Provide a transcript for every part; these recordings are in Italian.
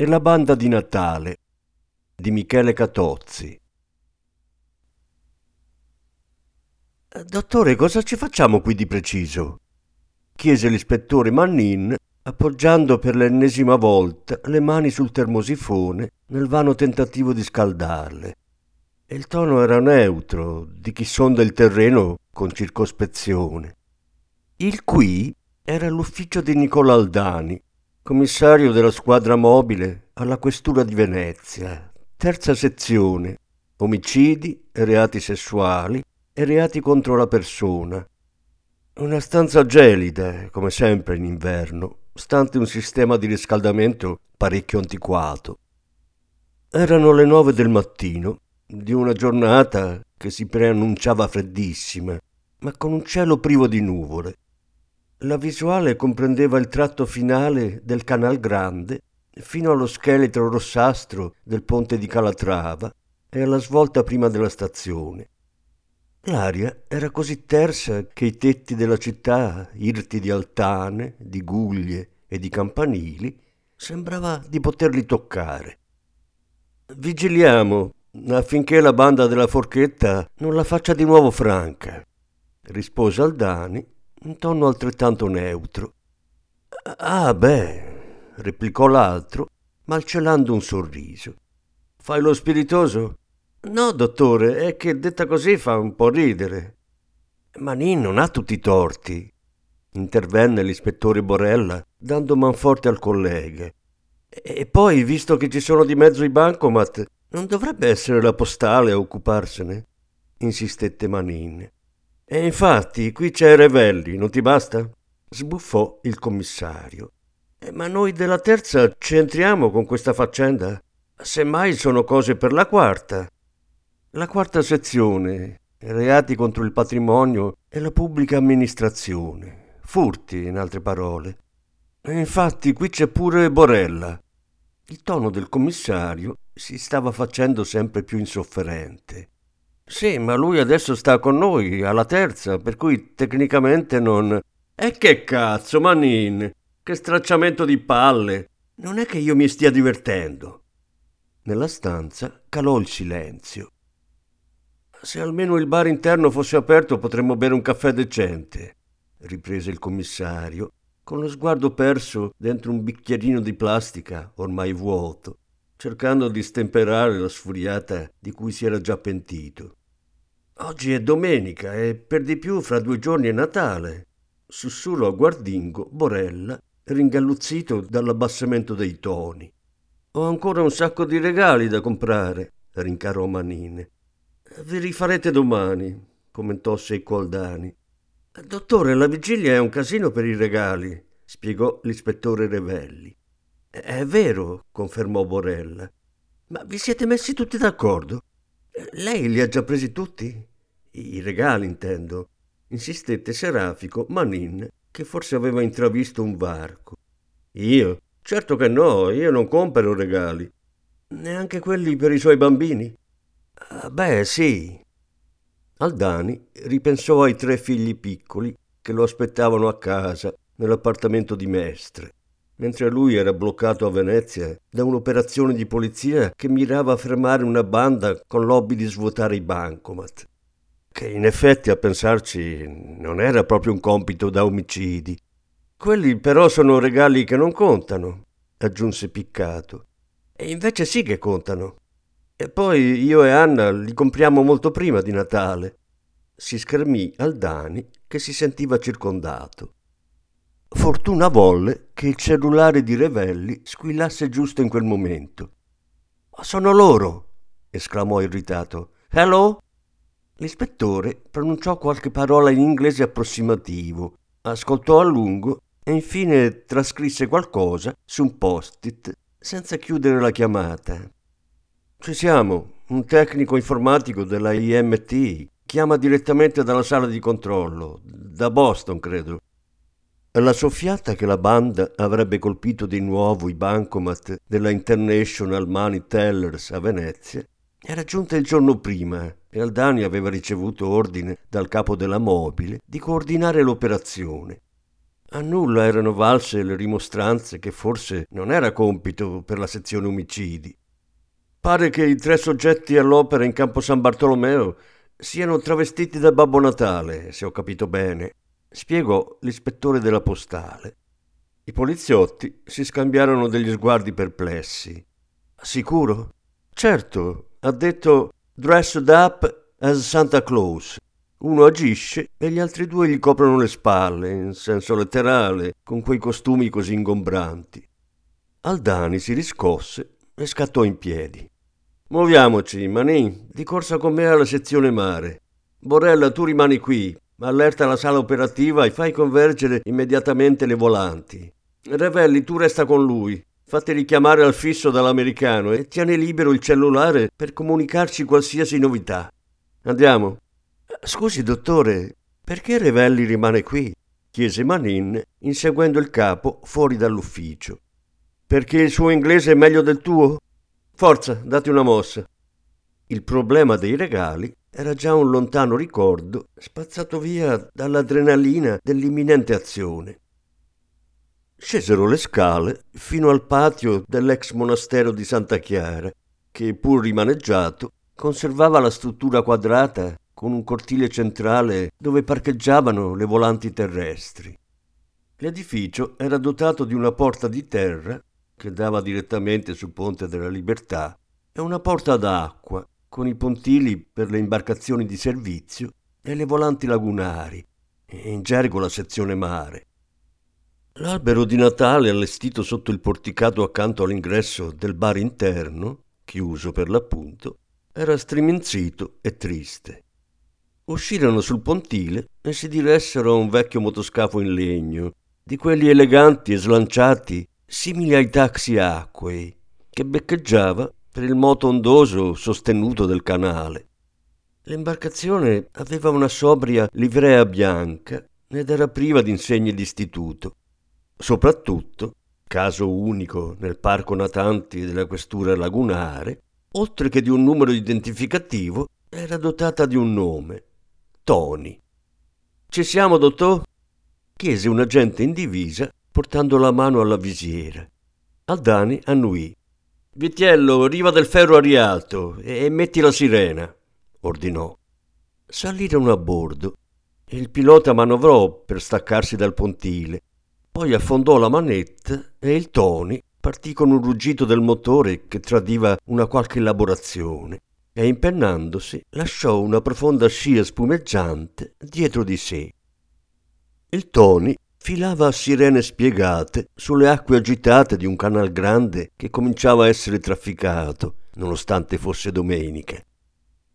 e la banda di Natale di Michele Catozzi. Dottore, cosa ci facciamo qui di preciso? chiese l'ispettore Mannin, appoggiando per l'ennesima volta le mani sul termosifone nel vano tentativo di scaldarle. Il tono era neutro, di chi sonda il terreno con circospezione. Il qui era l'ufficio di Nicola Aldani, commissario della squadra mobile alla questura di Venezia, terza sezione, omicidi, reati sessuali e reati contro la persona. Una stanza gelida, come sempre in inverno, stante un sistema di riscaldamento parecchio antiquato. Erano le nove del mattino di una giornata che si preannunciava freddissima, ma con un cielo privo di nuvole. La visuale comprendeva il tratto finale del Canal Grande fino allo scheletro rossastro del ponte di Calatrava e alla svolta prima della stazione. L'aria era così tersa che i tetti della città, irti di altane, di guglie e di campanili, sembrava di poterli toccare. Vigiliamo affinché la banda della forchetta non la faccia di nuovo franca, rispose Aldani in tono altrettanto neutro. Ah, beh, replicò l'altro, malcelando un sorriso. Fai lo spiritoso? No, dottore, è che detta così fa un po' ridere. Manin non ha tutti i torti, intervenne l'ispettore Borella, dando manforte al collega. E poi, visto che ci sono di mezzo i bancomat, non dovrebbe essere la postale a occuparsene? insistette Manin. E infatti qui c'è Revelli, non ti basta? sbuffò il commissario. Eh, ma noi della terza ci entriamo con questa faccenda? Semmai sono cose per la quarta. La quarta sezione, reati contro il patrimonio e la pubblica amministrazione, furti in altre parole. E infatti qui c'è pure Borella. Il tono del commissario si stava facendo sempre più insofferente. Sì, ma lui adesso sta con noi, alla terza, per cui tecnicamente non... E che cazzo, Manin? Che stracciamento di palle! Non è che io mi stia divertendo. Nella stanza calò il silenzio. Se almeno il bar interno fosse aperto potremmo bere un caffè decente, riprese il commissario, con lo sguardo perso dentro un bicchierino di plastica ormai vuoto, cercando di stemperare la sfuriata di cui si era già pentito. Oggi è domenica e per di più fra due giorni è Natale. Sussurrò a guardingo Borella, ringalluzzito dall'abbassamento dei toni. Ho ancora un sacco di regali da comprare, rincarò Manine. Vi rifarete domani, commentò Secco Aldani. Dottore, la vigilia è un casino per i regali, spiegò l'ispettore Revelli. È vero, confermò Borella. Ma vi siete messi tutti d'accordo? Lei li ha già presi tutti? I regali, intendo, insistette Serafico Manin, che forse aveva intravisto un varco. Io? Certo che no, io non compro regali. Neanche quelli per i suoi bambini? Ah, beh, sì. Aldani ripensò ai tre figli piccoli che lo aspettavano a casa, nell'appartamento di Mestre mentre lui era bloccato a Venezia da un'operazione di polizia che mirava a fermare una banda con l'hobby di svuotare i bancomat. Che in effetti, a pensarci, non era proprio un compito da omicidi. Quelli però sono regali che non contano, aggiunse piccato. E invece sì che contano. E poi io e Anna li compriamo molto prima di Natale. Si schermì Aldani che si sentiva circondato. Fortuna volle che il cellulare di Revelli squillasse giusto in quel momento. Sono loro! esclamò irritato. Hello? L'ispettore pronunciò qualche parola in inglese approssimativo, ascoltò a lungo e infine trascrisse qualcosa su un post-it senza chiudere la chiamata. Ci siamo, un tecnico informatico della IMT chiama direttamente dalla sala di controllo, da Boston credo. La soffiata che la banda avrebbe colpito di nuovo i bancomat della International Money Tellers a Venezia era giunta il giorno prima e Aldani aveva ricevuto ordine dal capo della mobile di coordinare l'operazione. A nulla erano valse le rimostranze che forse non era compito per la sezione omicidi. Pare che i tre soggetti all'opera in campo San Bartolomeo siano travestiti da Babbo Natale, se ho capito bene, spiegò l'ispettore della postale. I poliziotti si scambiarono degli sguardi perplessi. Sicuro? Certo, ha detto dressed up as Santa Claus. Uno agisce e gli altri due gli coprono le spalle, in senso letterale, con quei costumi così ingombranti. Aldani si riscosse e scattò in piedi. Muoviamoci, Manin, di corsa con me alla sezione mare. Borella, tu rimani qui, allerta la sala operativa e fai convergere immediatamente le volanti. Revelli, tu resta con lui. Fatti richiamare al fisso dall'americano e tieni libero il cellulare per comunicarci qualsiasi novità. Andiamo. Scusi, dottore, perché Revelli rimane qui? chiese Manin, inseguendo il capo fuori dall'ufficio. Perché il suo inglese è meglio del tuo? Forza, date una mossa. Il problema dei regali era già un lontano ricordo spazzato via dall'adrenalina dell'imminente azione. Scesero le scale fino al patio dell'ex monastero di Santa Chiara, che pur rimaneggiato conservava la struttura quadrata con un cortile centrale dove parcheggiavano le volanti terrestri. L'edificio era dotato di una porta di terra che dava direttamente sul Ponte della Libertà e una porta d'acqua con i pontili per le imbarcazioni di servizio e le volanti lagunari, in gergo la sezione mare. L'albero di Natale allestito sotto il porticato accanto all'ingresso del bar interno, chiuso per l'appunto, era striminzito e triste. Uscirono sul pontile e si diressero a un vecchio motoscafo in legno, di quelli eleganti e slanciati, simili ai taxi acquei, che beccheggiava per il moto ondoso sostenuto del canale. L'imbarcazione aveva una sobria livrea bianca ed era priva di insegne d'istituto. Soprattutto, caso unico nel parco natanti della questura lagunare, oltre che di un numero identificativo, era dotata di un nome, Tony. Ci siamo, dottor? chiese un agente in divisa portando la mano alla visiera. Aldani annuì. Vitiello, riva del ferro a rialto e metti la sirena, ordinò. Salirono a bordo e il pilota manovrò per staccarsi dal pontile poi affondò la manetta e il Tony partì con un ruggito del motore che tradiva una qualche elaborazione e impennandosi lasciò una profonda scia spumeggiante dietro di sé. Il Tony filava a sirene spiegate sulle acque agitate di un canal grande che cominciava a essere trafficato, nonostante fosse domenica.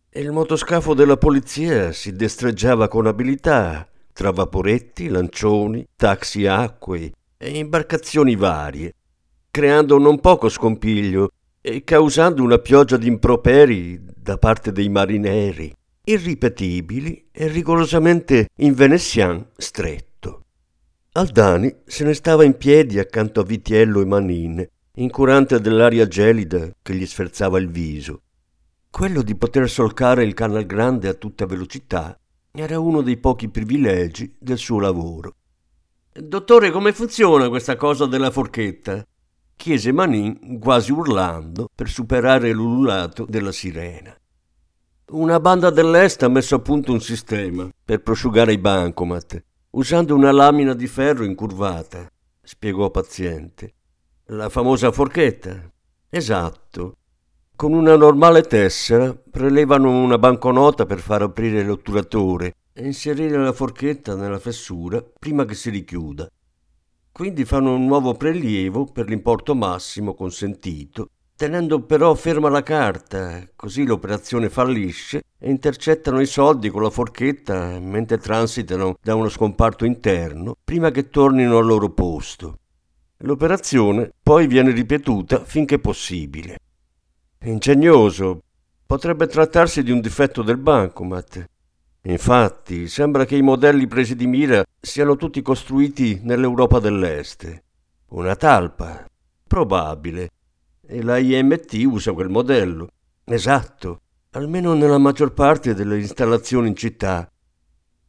E il motoscafo della polizia si destreggiava con abilità tra vaporetti, lancioni, taxi acquei e imbarcazioni varie, creando non poco scompiglio e causando una pioggia di improperi da parte dei marineri, irripetibili e rigorosamente in venezian stretto. Aldani se ne stava in piedi accanto a Vitiello e Manin, incurante dell'aria gelida che gli sferzava il viso. Quello di poter solcare il canal grande a tutta velocità era uno dei pochi privilegi del suo lavoro. Dottore, come funziona questa cosa della forchetta? chiese Manin quasi urlando per superare l'ululato della sirena. Una banda dell'Est ha messo a punto un sistema per prosciugare i bancomat, usando una lamina di ferro incurvata, spiegò paziente. La famosa forchetta? Esatto. Con una normale tessera prelevano una banconota per far aprire l'otturatore e inserire la forchetta nella fessura prima che si richiuda. Quindi fanno un nuovo prelievo per l'importo massimo consentito, tenendo però ferma la carta, così l'operazione fallisce e intercettano i soldi con la forchetta mentre transitano da uno scomparto interno prima che tornino al loro posto. L'operazione poi viene ripetuta finché possibile. Ingegnoso, potrebbe trattarsi di un difetto del bancomat. Infatti, sembra che i modelli presi di mira siano tutti costruiti nell'Europa dell'Est. Una talpa. Probabile. E la IMT usa quel modello. Esatto, almeno nella maggior parte delle installazioni in città.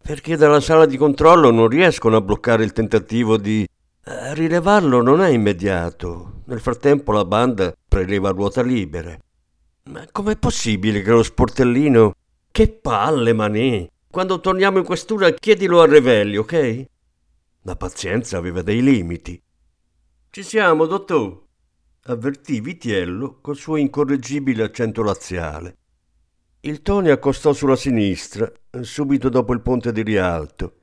Perché dalla sala di controllo non riescono a bloccare il tentativo di... A rilevarlo non è immediato. Nel frattempo la banda preleva ruota libera. Ma com'è possibile che lo sportellino che palle, Manì! Quando torniamo in questura chiedilo a Revelli, ok? La pazienza aveva dei limiti. Ci siamo, dottor, avvertì Vitiello col suo incorreggibile accento laziale. Il Tony accostò sulla sinistra, subito dopo il ponte di Rialto.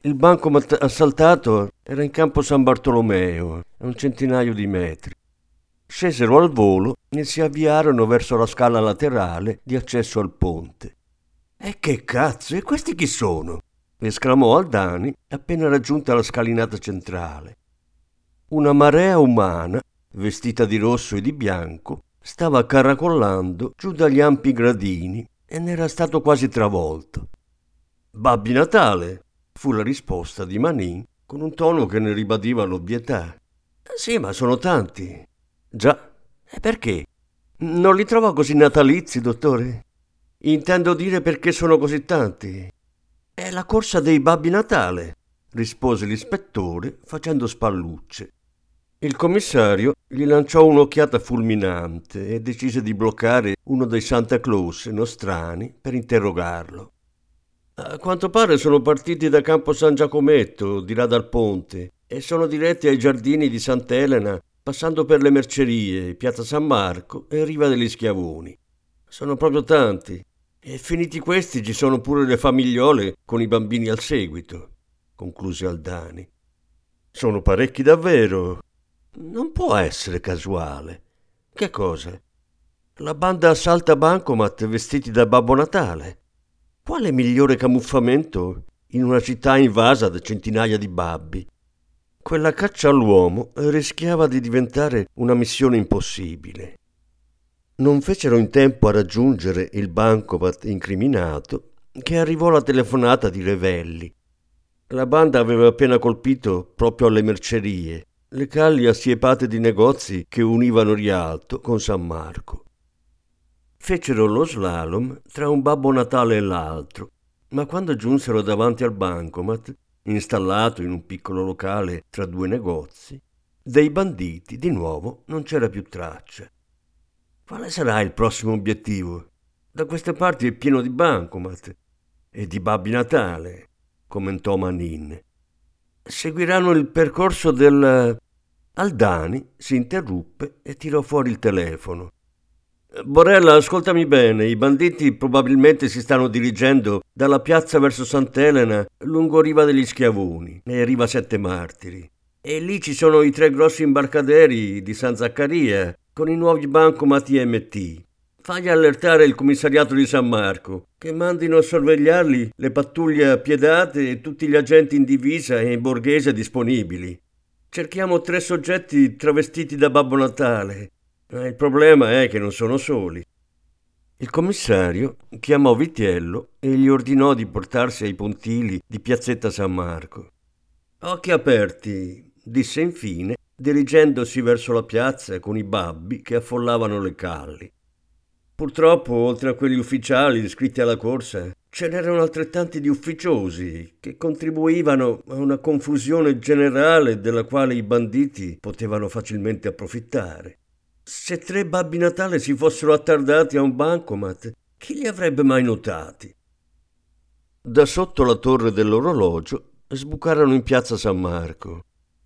Il bancomat assaltato era in campo San Bartolomeo, a un centinaio di metri. Scesero al volo e si avviarono verso la scala laterale di accesso al ponte. E che cazzo, e questi chi sono? esclamò Aldani appena raggiunta la scalinata centrale. Una marea umana, vestita di rosso e di bianco, stava caracollando giù dagli ampi gradini e n'era stato quasi travolto. Babbi Natale, fu la risposta di Manin con un tono che ne ribadiva l'ovvietà. Sì, ma sono tanti. Già, e perché? Non li trovo così natalizi, dottore? Intendo dire perché sono così tanti. È la corsa dei Babbi Natale, rispose l'ispettore facendo spallucce. Il commissario gli lanciò un'occhiata fulminante e decise di bloccare uno dei Santa Claus nostrani per interrogarlo. A quanto pare sono partiti da Campo San Giacometto, di là dal ponte, e sono diretti ai giardini di Sant'Elena passando per le mercerie, Piazza San Marco e Riva degli Schiavoni. Sono proprio tanti. E finiti questi ci sono pure le famigliole con i bambini al seguito, concluse Aldani. Sono parecchi davvero. Non può essere casuale. Che cosa? La banda assalta Bancomat vestiti da Babbo Natale. Quale migliore camuffamento in una città invasa da centinaia di babbi? Quella caccia all'uomo rischiava di diventare una missione impossibile. Non fecero in tempo a raggiungere il bancomat incriminato che arrivò la telefonata di Revelli. La banda aveva appena colpito proprio alle mercerie, le calli assiepate di negozi che univano Rialto con San Marco. Fecero lo slalom tra un Babbo Natale e l'altro, ma quando giunsero davanti al bancomat installato in un piccolo locale tra due negozi, dei banditi di nuovo non c'era più traccia. Quale sarà il prossimo obiettivo? Da queste parti è pieno di bancomat e di Babbi Natale, commentò Manin. Seguiranno il percorso del... Aldani si interruppe e tirò fuori il telefono. Borella, ascoltami bene, i banditi probabilmente si stanno dirigendo dalla piazza verso Sant'Elena lungo Riva degli Schiavoni e Riva Sette Martiri. E lì ci sono i tre grossi imbarcaderi di San Zaccaria con i nuovi bancomat IMT. Fagli allertare il commissariato di San Marco, che mandino a sorvegliarli le pattuglie appiedate e tutti gli agenti in divisa e in borghese disponibili. Cerchiamo tre soggetti travestiti da Babbo Natale il problema è che non sono soli. Il commissario chiamò Vitiello e gli ordinò di portarsi ai pontili di Piazzetta San Marco. Occhi aperti, disse infine, dirigendosi verso la piazza con i babbi che affollavano le calli. Purtroppo, oltre a quegli ufficiali iscritti alla corsa, ce n'erano altrettanti di ufficiosi che contribuivano a una confusione generale della quale i banditi potevano facilmente approfittare. Se tre babbi Natale si fossero attardati a un bancomat, chi li avrebbe mai notati? Da sotto la torre dell'orologio sbucarono in piazza San Marco.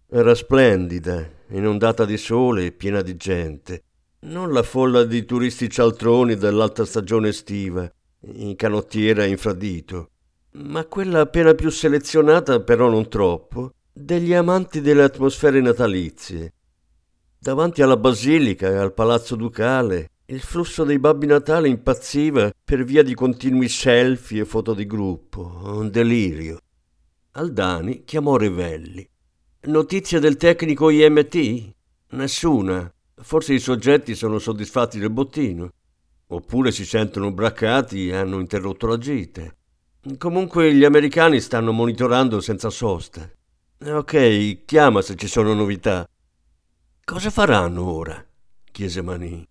Era splendida, inondata di sole e piena di gente. Non la folla di turisti cialtroni dell'alta stagione estiva, in canottiera infradito, ma quella appena più selezionata, però non troppo, degli amanti delle atmosfere natalizie, Davanti alla basilica e al palazzo ducale il flusso dei babbi Natale impazziva per via di continui selfie e foto di gruppo, un delirio. Aldani chiamò Revelli. Notizie del tecnico IMT? Nessuna. Forse i soggetti sono soddisfatti del bottino. Oppure si sentono braccati e hanno interrotto la gita. Comunque gli americani stanno monitorando senza sosta. Ok, chiama se ci sono novità. Cosa faranno ora? chiese Manin.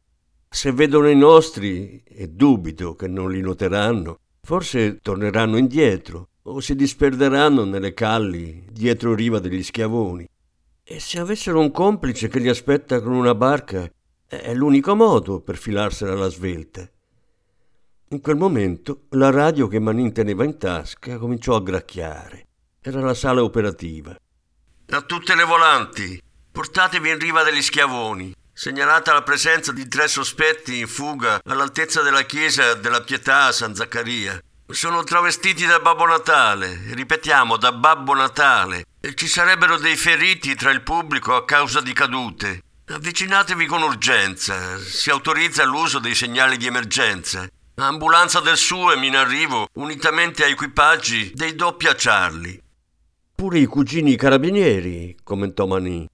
Se vedono i nostri, e dubito che non li noteranno, forse torneranno indietro o si disperderanno nelle calli dietro riva degli schiavoni. E se avessero un complice che li aspetta con una barca, è l'unico modo per filarsela alla svelta. In quel momento la radio che Manin teneva in tasca cominciò a gracchiare. Era la sala operativa. A tutte le volanti, portatevi in riva degli schiavoni. Segnalata la presenza di tre sospetti in fuga all'altezza della chiesa della Pietà a San Zaccaria. Sono travestiti da Babbo Natale, ripetiamo, da Babbo Natale. E ci sarebbero dei feriti tra il pubblico a causa di cadute. Avvicinatevi con urgenza. Si autorizza l'uso dei segnali di emergenza. Ambulanza del SUEM in arrivo, unitamente a equipaggi dei doppia Charlie. Pure i cugini carabinieri, commentò Manin.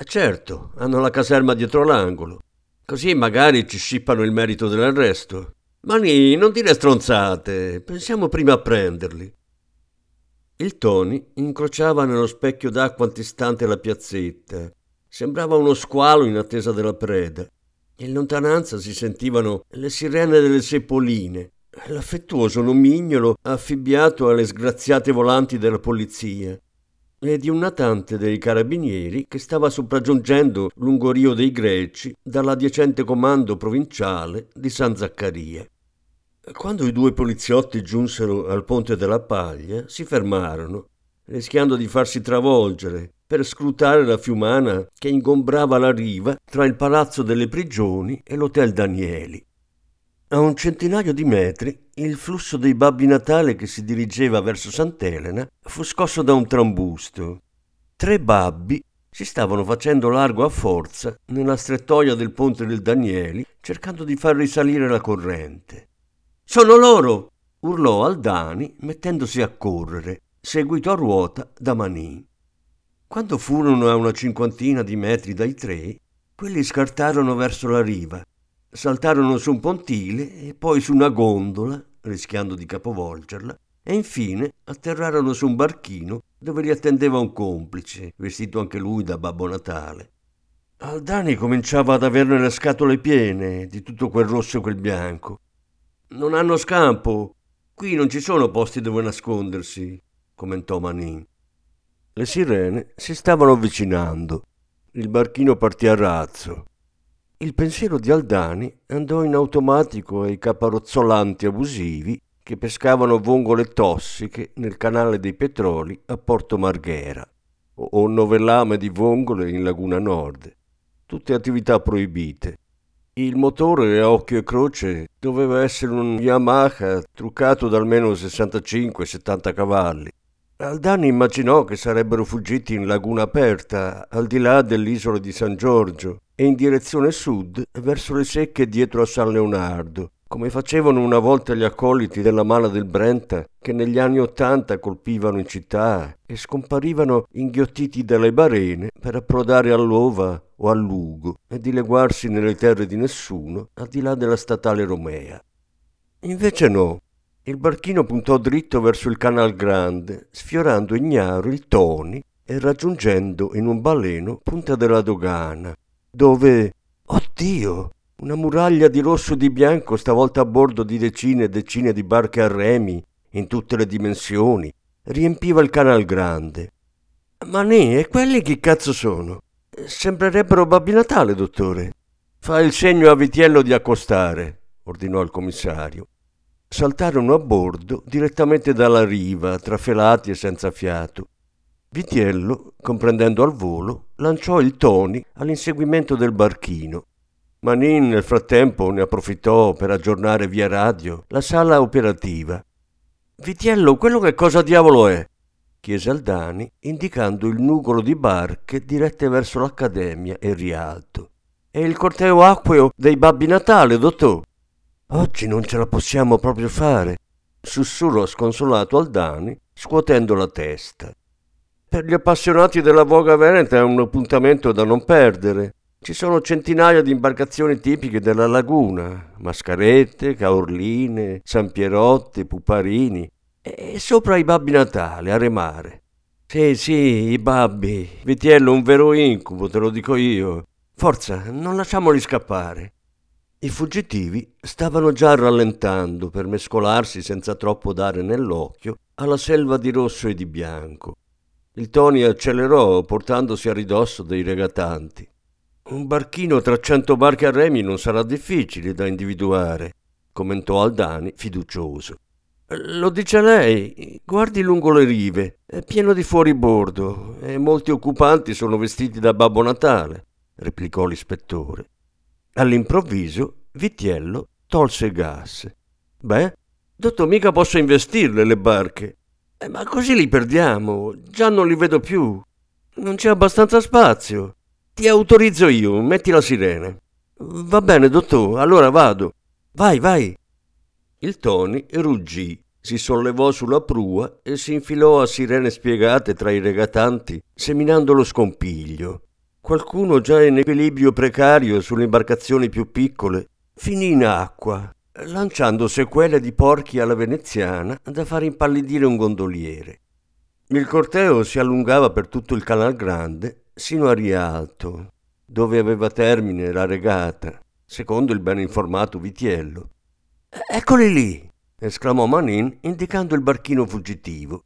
Eh certo, hanno la caserma dietro l'angolo. Così magari ci scippano il merito dell'arresto. Mani, non dire stronzate, pensiamo prima a prenderli. Il Tony incrociava nello specchio d'acqua antistante la piazzetta. Sembrava uno squalo in attesa della preda. In lontananza si sentivano le sirene delle seppoline, l'affettuoso nomignolo affibbiato alle sgraziate volanti della polizia e di un natante dei carabinieri che stava sopraggiungendo lungo Rio dei Greci dall'adiacente comando provinciale di San Zaccaria. Quando i due poliziotti giunsero al ponte della paglia, si fermarono, rischiando di farsi travolgere per scrutare la fiumana che ingombrava la riva tra il palazzo delle prigioni e l'hotel Danieli. A un centinaio di metri, il flusso dei Babbi Natale che si dirigeva verso Sant'Elena fu scosso da un trambusto. Tre babbi si stavano facendo largo a forza nella strettoia del ponte del Danieli, cercando di far risalire la corrente. Sono loro! urlò Aldani mettendosi a correre, seguito a ruota da Manin. Quando furono a una cinquantina di metri dai tre, quelli scartarono verso la riva, saltarono su un pontile e poi su una gondola, rischiando di capovolgerla, e infine atterrarono su un barchino dove li attendeva un complice, vestito anche lui da Babbo Natale. Aldani cominciava ad averne le scatole piene di tutto quel rosso e quel bianco non hanno scampo. Qui non ci sono posti dove nascondersi, commentò Manin. Le sirene si stavano avvicinando. Il barchino partì a razzo. Il pensiero di Aldani andò in automatico ai caparozzolanti abusivi che pescavano vongole tossiche nel canale dei petroli a Porto Marghera o nove lame di vongole in Laguna Nord. Tutte attività proibite. Il motore a occhio e croce doveva essere un Yamaha truccato da almeno 65-70 cavalli. Aldani immaginò che sarebbero fuggiti in laguna aperta, al di là dell'isola di San Giorgio, e in direzione sud, verso le secche dietro a San Leonardo, come facevano una volta gli accoliti della mala del Brenta che negli anni Ottanta colpivano in città e scomparivano inghiottiti dalle barene per approdare all'Ova o a Lugo e dileguarsi nelle terre di nessuno al di là della statale Romea. Invece no, il barchino puntò dritto verso il Canal Grande, sfiorando ignaro il Toni e raggiungendo in un baleno Punta della Dogana, dove, oddio, una muraglia di rosso e di bianco, stavolta a bordo di decine e decine di barche a remi, in tutte le dimensioni, riempiva il canal grande. Ma ne, e quelli che cazzo sono? Sembrerebbero Babbi Natale, dottore. Fa il segno a Vitiello di accostare, ordinò il commissario. Saltarono a bordo direttamente dalla riva, trafelati e senza fiato. Vitiello, comprendendo al volo, lanciò il Toni all'inseguimento del barchino Manin nel frattempo ne approfittò per aggiornare via radio la sala operativa. Vitiello, quello che cosa diavolo è? chiese Aldani, indicando il nugolo di barche dirette verso l'Accademia e Rialto. È il corteo acqueo dei Babbi Natale, dottor. Oggi non ce la possiamo proprio fare, sussurrò sconsolato Aldani, scuotendo la testa. Per gli appassionati della voga veneta è un appuntamento da non perdere. Ci sono centinaia di imbarcazioni tipiche della laguna, mascarette, caorline, sampierotte, puparini e sopra i babbi Natale a remare. Sì, sì, i babbi. Vitiello, un vero incubo, te lo dico io. Forza, non lasciamoli scappare. I fuggitivi stavano già rallentando per mescolarsi senza troppo dare nell'occhio alla selva di rosso e di bianco. Il Tony accelerò portandosi a ridosso dei regatanti. Un barchino tra cento barche a remi non sarà difficile da individuare, commentò Aldani fiducioso. Lo dice lei, guardi lungo le rive, è pieno di fuoribordo e molti occupanti sono vestiti da Babbo Natale, replicò l'ispettore. All'improvviso Vitiello tolse gas. Beh, dottor, mica posso investirle le barche. Eh, ma così li perdiamo, già non li vedo più. Non c'è abbastanza spazio. Ti autorizzo io, metti la sirena. Va bene, dottor, allora vado. Vai, vai. Il Tony ruggì, si sollevò sulla prua e si infilò a sirene spiegate tra i regatanti, seminando lo scompiglio. Qualcuno già in equilibrio precario sulle imbarcazioni più piccole finì in acqua, lanciando sequele di porchi alla veneziana da far impallidire un gondoliere. Il corteo si allungava per tutto il Canal Grande sino a Rialto, dove aveva termine la regata, secondo il ben informato Vitiello. Eccoli lì! esclamò Manin indicando il barchino fuggitivo.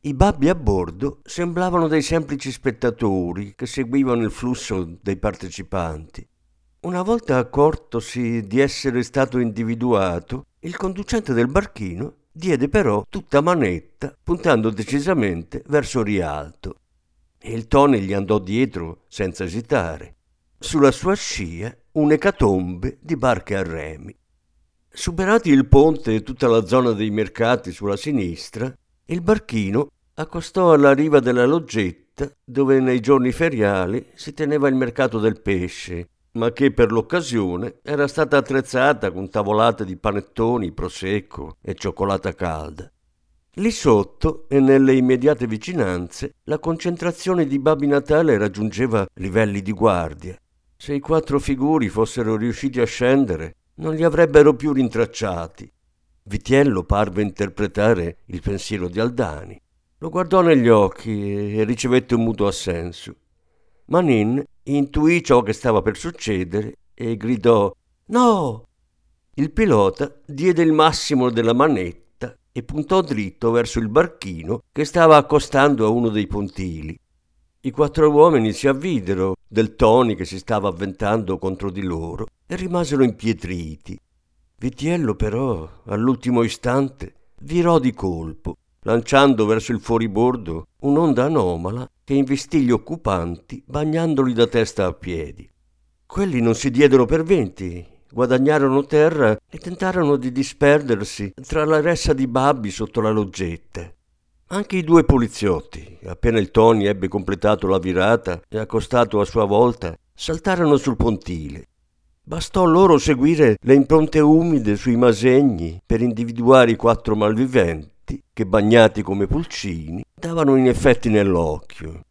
I babbi a bordo sembravano dei semplici spettatori che seguivano il flusso dei partecipanti. Una volta accortosi di essere stato individuato, il conducente del barchino diede però tutta manetta, puntando decisamente verso Rialto. Il Tony gli andò dietro senza esitare. Sulla sua scia un'ecatombe di barche a remi. Superati il ponte e tutta la zona dei mercati sulla sinistra, il barchino accostò alla riva della loggetta dove nei giorni feriali si teneva il mercato del pesce, ma che per l'occasione era stata attrezzata con tavolate di panettoni, prosecco e cioccolata calda. Lì sotto e nelle immediate vicinanze la concentrazione di Babbi Natale raggiungeva livelli di guardia. Se i quattro figuri fossero riusciti a scendere, non li avrebbero più rintracciati. Vitiello parve interpretare il pensiero di Aldani. Lo guardò negli occhi e ricevette un muto assenso. Manin intuì ciò che stava per succedere e gridò No! Il pilota diede il massimo della manetta e puntò dritto verso il barchino che stava accostando a uno dei pontili. I quattro uomini si avvidero del Tony che si stava avventando contro di loro e rimasero impietriti. Vitiello però, all'ultimo istante, virò di colpo, lanciando verso il fuoribordo un'onda anomala che investì gli occupanti, bagnandoli da testa a piedi. Quelli non si diedero per venti, guadagnarono terra e tentarono di disperdersi tra la ressa di babbi sotto la loggetta. Anche i due poliziotti, appena il Tony ebbe completato la virata e accostato a sua volta, saltarono sul pontile. Bastò loro seguire le impronte umide sui masegni per individuare i quattro malviventi che, bagnati come pulcini, davano in effetti nell'occhio.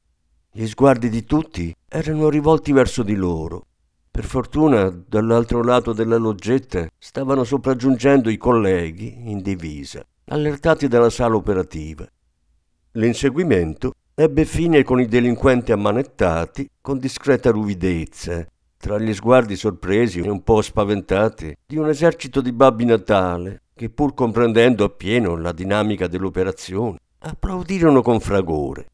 Gli sguardi di tutti erano rivolti verso di loro. Per fortuna, dall'altro lato della loggetta stavano sopraggiungendo i colleghi in divisa, allertati dalla sala operativa. L'inseguimento ebbe fine con i delinquenti ammanettati con discreta ruvidezza, tra gli sguardi sorpresi e un po' spaventati di un esercito di babbi Natale che, pur comprendendo appieno la dinamica dell'operazione, applaudirono con fragore.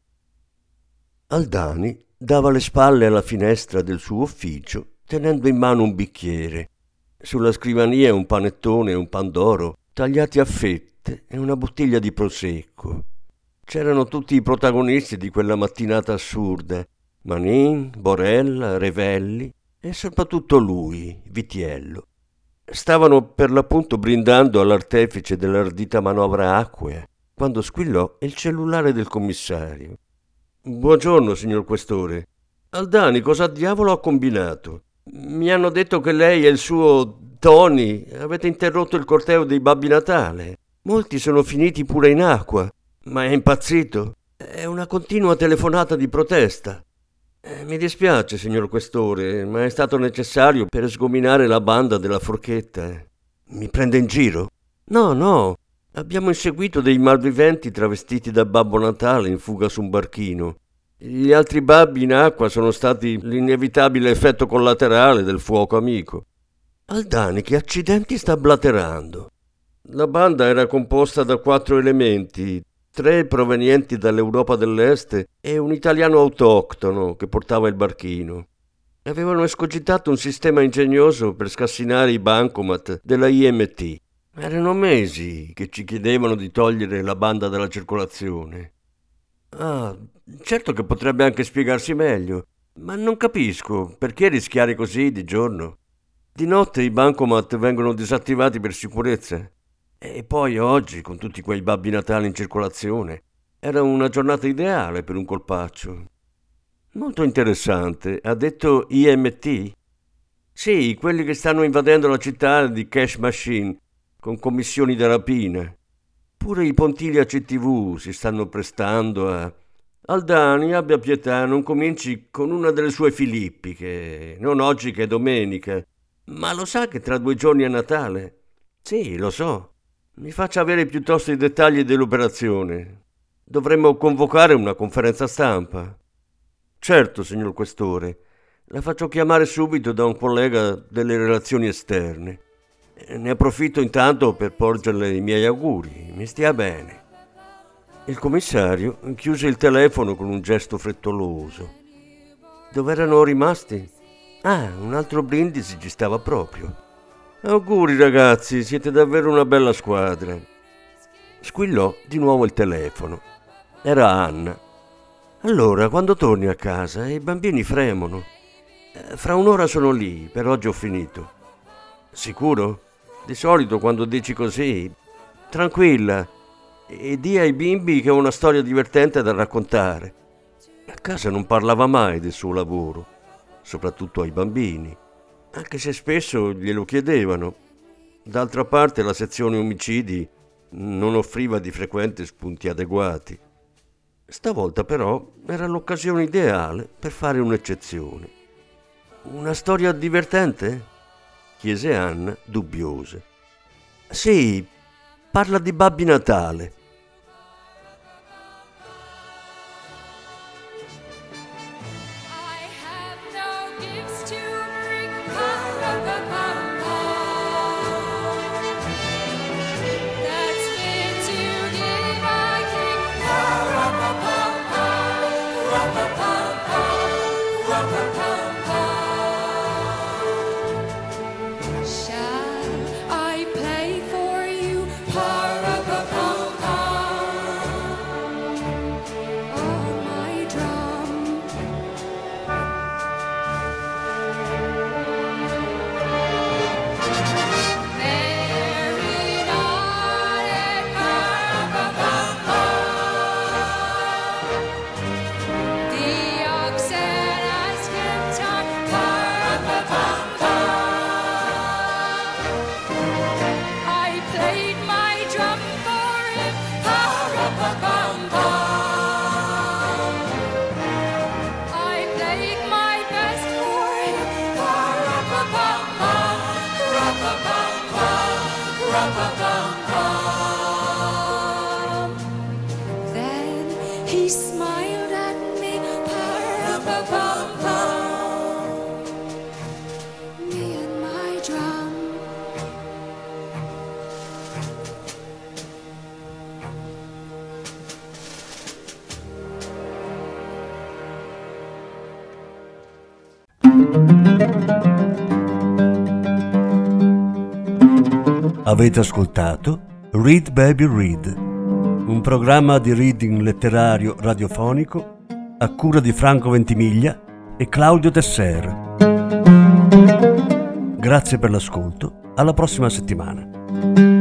Aldani dava le spalle alla finestra del suo ufficio tenendo in mano un bicchiere. Sulla scrivania un panettone e un pandoro tagliati a fette e una bottiglia di prosecco. C'erano tutti i protagonisti di quella mattinata assurda. Manin, Borella, Revelli e soprattutto lui, Vitiello. Stavano per l'appunto brindando all'artefice dell'ardita manovra acquea quando squillò il cellulare del commissario. Buongiorno, signor Questore. Aldani, cosa diavolo ha combinato? Mi hanno detto che lei e il suo Tony avete interrotto il corteo dei Babbi Natale. Molti sono finiti pure in acqua. Ma è impazzito? È una continua telefonata di protesta. Eh, mi dispiace, signor Questore, ma è stato necessario per sgominare la banda della forchetta. Mi prende in giro? No, no. Abbiamo inseguito dei malviventi travestiti da Babbo Natale in fuga su un barchino. Gli altri babbi in acqua sono stati l'inevitabile effetto collaterale del fuoco amico. Aldani, che accidenti sta blaterando? La banda era composta da quattro elementi, tre provenienti dall'Europa dell'Est e un italiano autoctono che portava il barchino. Avevano escogitato un sistema ingegnoso per scassinare i bancomat della IMT. Erano mesi che ci chiedevano di togliere la banda dalla circolazione. Ah, certo che potrebbe anche spiegarsi meglio, ma non capisco perché rischiare così di giorno. Di notte i bancomat vengono disattivati per sicurezza. E poi oggi, con tutti quei babbi natali in circolazione, era una giornata ideale per un colpaccio. Molto interessante. Ha detto IMT? Sì, quelli che stanno invadendo la città di cash machine, con commissioni da rapina. Pure i pontili a CTV si stanno prestando a... Aldani, abbia pietà, non cominci con una delle sue filippiche, non oggi che è domenica. Ma lo sa che tra due giorni è Natale? Sì, lo so. Mi faccia avere piuttosto i dettagli dell'operazione. Dovremmo convocare una conferenza stampa. Certo, signor Questore. La faccio chiamare subito da un collega delle relazioni esterne. Ne approfitto intanto per porgerle i miei auguri. Mi stia bene. Il commissario chiuse il telefono con un gesto frettoloso. Dove erano rimasti? Ah, un altro brindisi ci stava proprio. Auguri ragazzi, siete davvero una bella squadra. Squillò di nuovo il telefono. Era Anna. Allora, quando torni a casa, i bambini fremono. Eh, fra un'ora sono lì, per oggi ho finito. Sicuro? Di solito quando dici così, tranquilla, e di ai bimbi che ho una storia divertente da raccontare. A casa non parlava mai del suo lavoro, soprattutto ai bambini anche se spesso glielo chiedevano. D'altra parte la sezione omicidi non offriva di frequente spunti adeguati. Stavolta però era l'occasione ideale per fare un'eccezione. Una storia divertente? chiese Anna, dubbiosa. Sì, parla di Babbi Natale. come. Avete ascoltato Read Baby Read, un programma di reading letterario radiofonico a cura di Franco Ventimiglia e Claudio Tesser. Grazie per l'ascolto, alla prossima settimana.